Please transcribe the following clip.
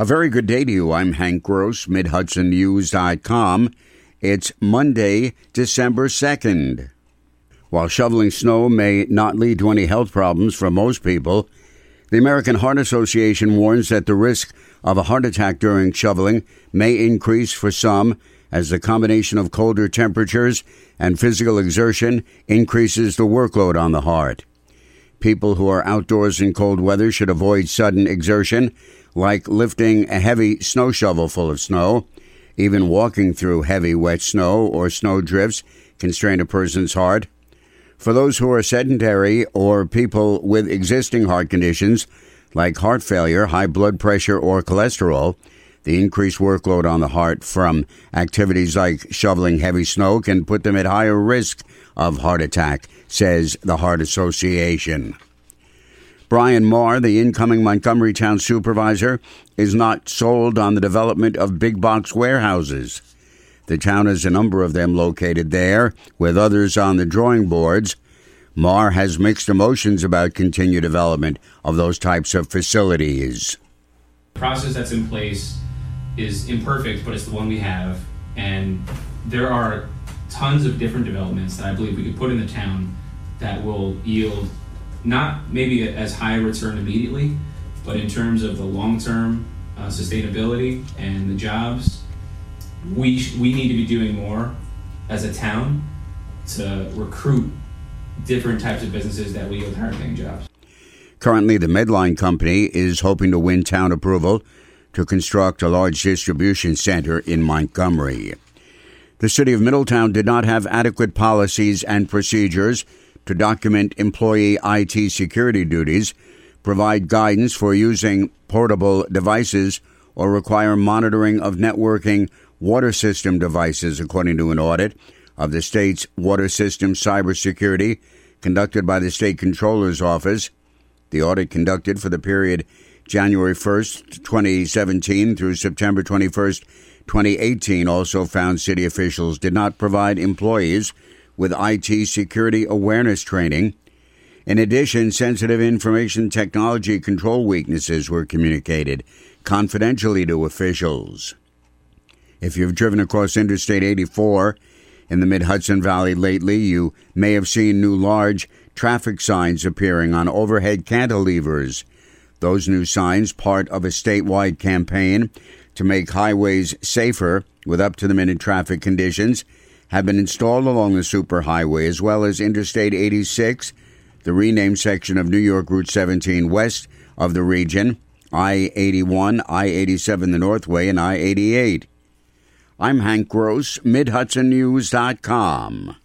A very good day to you. I'm Hank Gross, MidHudsonNews.com. It's Monday, December 2nd. While shoveling snow may not lead to any health problems for most people, the American Heart Association warns that the risk of a heart attack during shoveling may increase for some as the combination of colder temperatures and physical exertion increases the workload on the heart. People who are outdoors in cold weather should avoid sudden exertion, like lifting a heavy snow shovel full of snow. Even walking through heavy wet snow or snow drifts can strain a person's heart. For those who are sedentary or people with existing heart conditions, like heart failure, high blood pressure, or cholesterol, the increased workload on the heart from activities like shoveling heavy snow can put them at higher risk of heart attack, says the Heart Association. Brian Marr, the incoming Montgomery Town supervisor, is not sold on the development of big box warehouses. The town has a number of them located there, with others on the drawing boards. Marr has mixed emotions about continued development of those types of facilities. The process that's in place is imperfect, but it's the one we have. And there are tons of different developments that I believe we could put in the town that will yield not maybe as high a return immediately, but in terms of the long term uh, sustainability and the jobs, we, sh- we need to be doing more as a town to recruit different types of businesses that will yield higher paying jobs. Currently, the Medline Company is hoping to win town approval to construct a large distribution center in Montgomery. The city of Middletown did not have adequate policies and procedures to document employee IT security duties, provide guidance for using portable devices, or require monitoring of networking water system devices, according to an audit of the state's water system cybersecurity conducted by the state comptroller's office. The audit conducted for the period January 1st, 2017 through September 21st, 2018 also found city officials did not provide employees with IT security awareness training. In addition, sensitive information technology control weaknesses were communicated confidentially to officials. If you've driven across Interstate 84 in the Mid Hudson Valley lately, you may have seen new large traffic signs appearing on overhead cantilevers. Those new signs, part of a statewide campaign to make highways safer with up to the minute traffic conditions, have been installed along the superhighway as well as Interstate 86, the renamed section of New York Route 17 west of the region, I 81, I 87 the Northway, and I 88. I'm Hank Gross, MidHudsonNews.com.